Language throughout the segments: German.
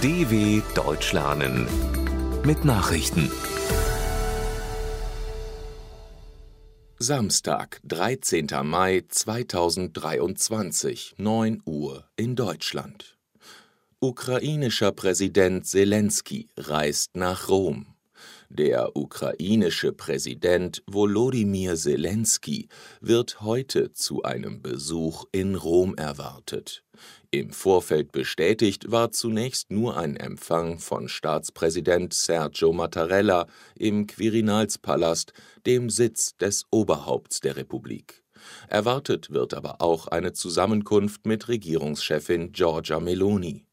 DW Deutsch lernen mit Nachrichten. Samstag, 13. Mai 2023, 9 Uhr in Deutschland. Ukrainischer Präsident Zelensky reist nach Rom. Der ukrainische Präsident Volodymyr Zelensky wird heute zu einem Besuch in Rom erwartet. Im Vorfeld bestätigt war zunächst nur ein Empfang von Staatspräsident Sergio Mattarella im Quirinalspalast, dem Sitz des Oberhaupts der Republik. Erwartet wird aber auch eine Zusammenkunft mit Regierungschefin Giorgia Meloni.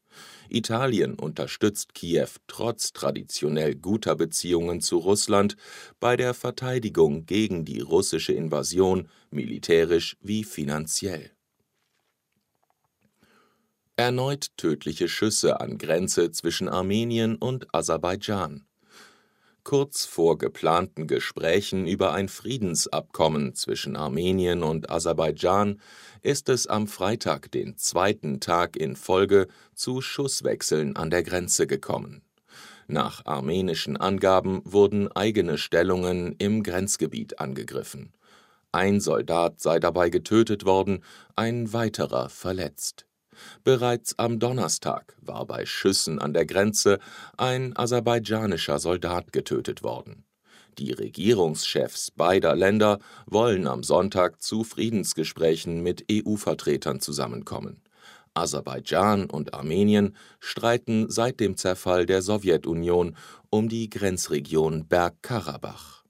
Italien unterstützt Kiew trotz traditionell guter Beziehungen zu Russland bei der Verteidigung gegen die russische Invasion militärisch wie finanziell. Erneut tödliche Schüsse an Grenze zwischen Armenien und Aserbaidschan. Kurz vor geplanten Gesprächen über ein Friedensabkommen zwischen Armenien und Aserbaidschan ist es am Freitag, den zweiten Tag in Folge, zu Schusswechseln an der Grenze gekommen. Nach armenischen Angaben wurden eigene Stellungen im Grenzgebiet angegriffen. Ein Soldat sei dabei getötet worden, ein weiterer verletzt. Bereits am Donnerstag war bei Schüssen an der Grenze ein aserbaidschanischer Soldat getötet worden. Die Regierungschefs beider Länder wollen am Sonntag zu Friedensgesprächen mit EU-Vertretern zusammenkommen. Aserbaidschan und Armenien streiten seit dem Zerfall der Sowjetunion um die Grenzregion Bergkarabach.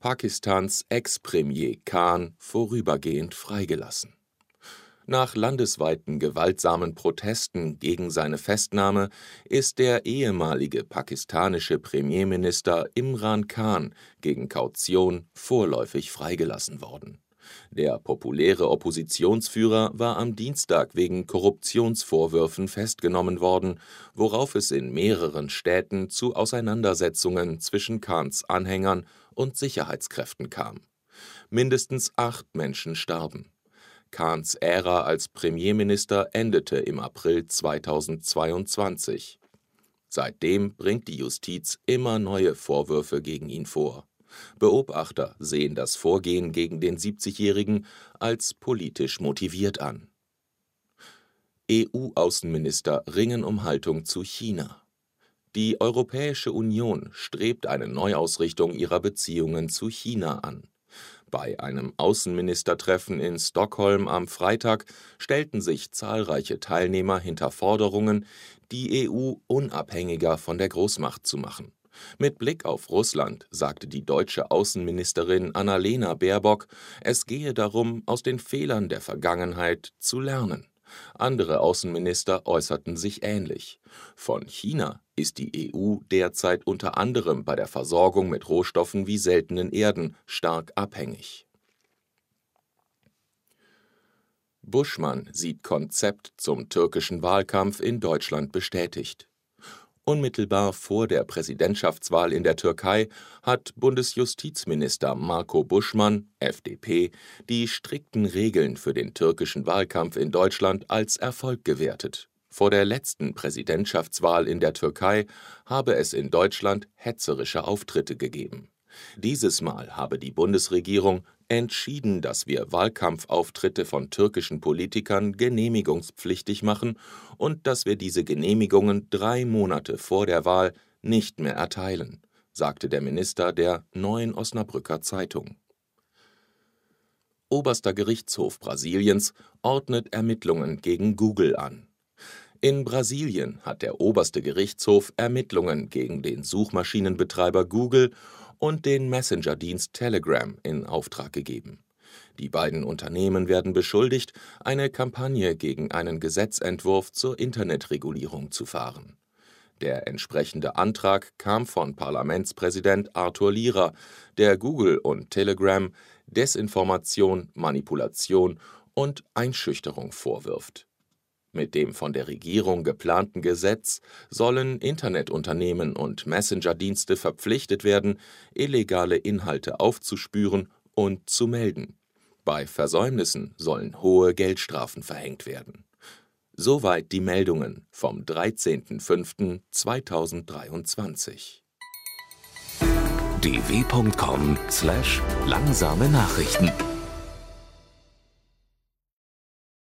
Pakistans Ex-Premier Khan vorübergehend freigelassen. Nach landesweiten gewaltsamen Protesten gegen seine Festnahme ist der ehemalige pakistanische Premierminister Imran Khan gegen Kaution vorläufig freigelassen worden. Der populäre Oppositionsführer war am Dienstag wegen Korruptionsvorwürfen festgenommen worden, worauf es in mehreren Städten zu Auseinandersetzungen zwischen Khans Anhängern und Sicherheitskräften kam. Mindestens acht Menschen starben. Khans Ära als Premierminister endete im April 2022. Seitdem bringt die Justiz immer neue Vorwürfe gegen ihn vor. Beobachter sehen das Vorgehen gegen den 70-Jährigen als politisch motiviert an. EU-Außenminister ringen um Haltung zu China. Die Europäische Union strebt eine Neuausrichtung ihrer Beziehungen zu China an. Bei einem Außenministertreffen in Stockholm am Freitag stellten sich zahlreiche Teilnehmer hinter Forderungen, die EU unabhängiger von der Großmacht zu machen. Mit Blick auf Russland sagte die deutsche Außenministerin Annalena Baerbock, es gehe darum, aus den Fehlern der Vergangenheit zu lernen. Andere Außenminister äußerten sich ähnlich. Von China ist die EU derzeit unter anderem bei der Versorgung mit Rohstoffen wie seltenen Erden stark abhängig. Buschmann sieht Konzept zum türkischen Wahlkampf in Deutschland bestätigt. Unmittelbar vor der Präsidentschaftswahl in der Türkei hat Bundesjustizminister Marco Buschmann (FDP) die strikten Regeln für den türkischen Wahlkampf in Deutschland als Erfolg gewertet. Vor der letzten Präsidentschaftswahl in der Türkei habe es in Deutschland hetzerische Auftritte gegeben. Dieses Mal habe die Bundesregierung entschieden, dass wir Wahlkampfauftritte von türkischen Politikern genehmigungspflichtig machen und dass wir diese Genehmigungen drei Monate vor der Wahl nicht mehr erteilen, sagte der Minister der Neuen Osnabrücker Zeitung. Oberster Gerichtshof Brasiliens ordnet Ermittlungen gegen Google an. In Brasilien hat der oberste Gerichtshof Ermittlungen gegen den Suchmaschinenbetreiber Google und den Messenger-Dienst Telegram in Auftrag gegeben. Die beiden Unternehmen werden beschuldigt, eine Kampagne gegen einen Gesetzentwurf zur Internetregulierung zu fahren. Der entsprechende Antrag kam von Parlamentspräsident Arthur Lira, der Google und Telegram Desinformation, Manipulation und Einschüchterung vorwirft mit dem von der Regierung geplanten Gesetz sollen Internetunternehmen und Messenger-Dienste verpflichtet werden, illegale Inhalte aufzuspüren und zu melden. Bei Versäumnissen sollen hohe Geldstrafen verhängt werden. Soweit die Meldungen vom 13.05.2023. dw.com/langsame Nachrichten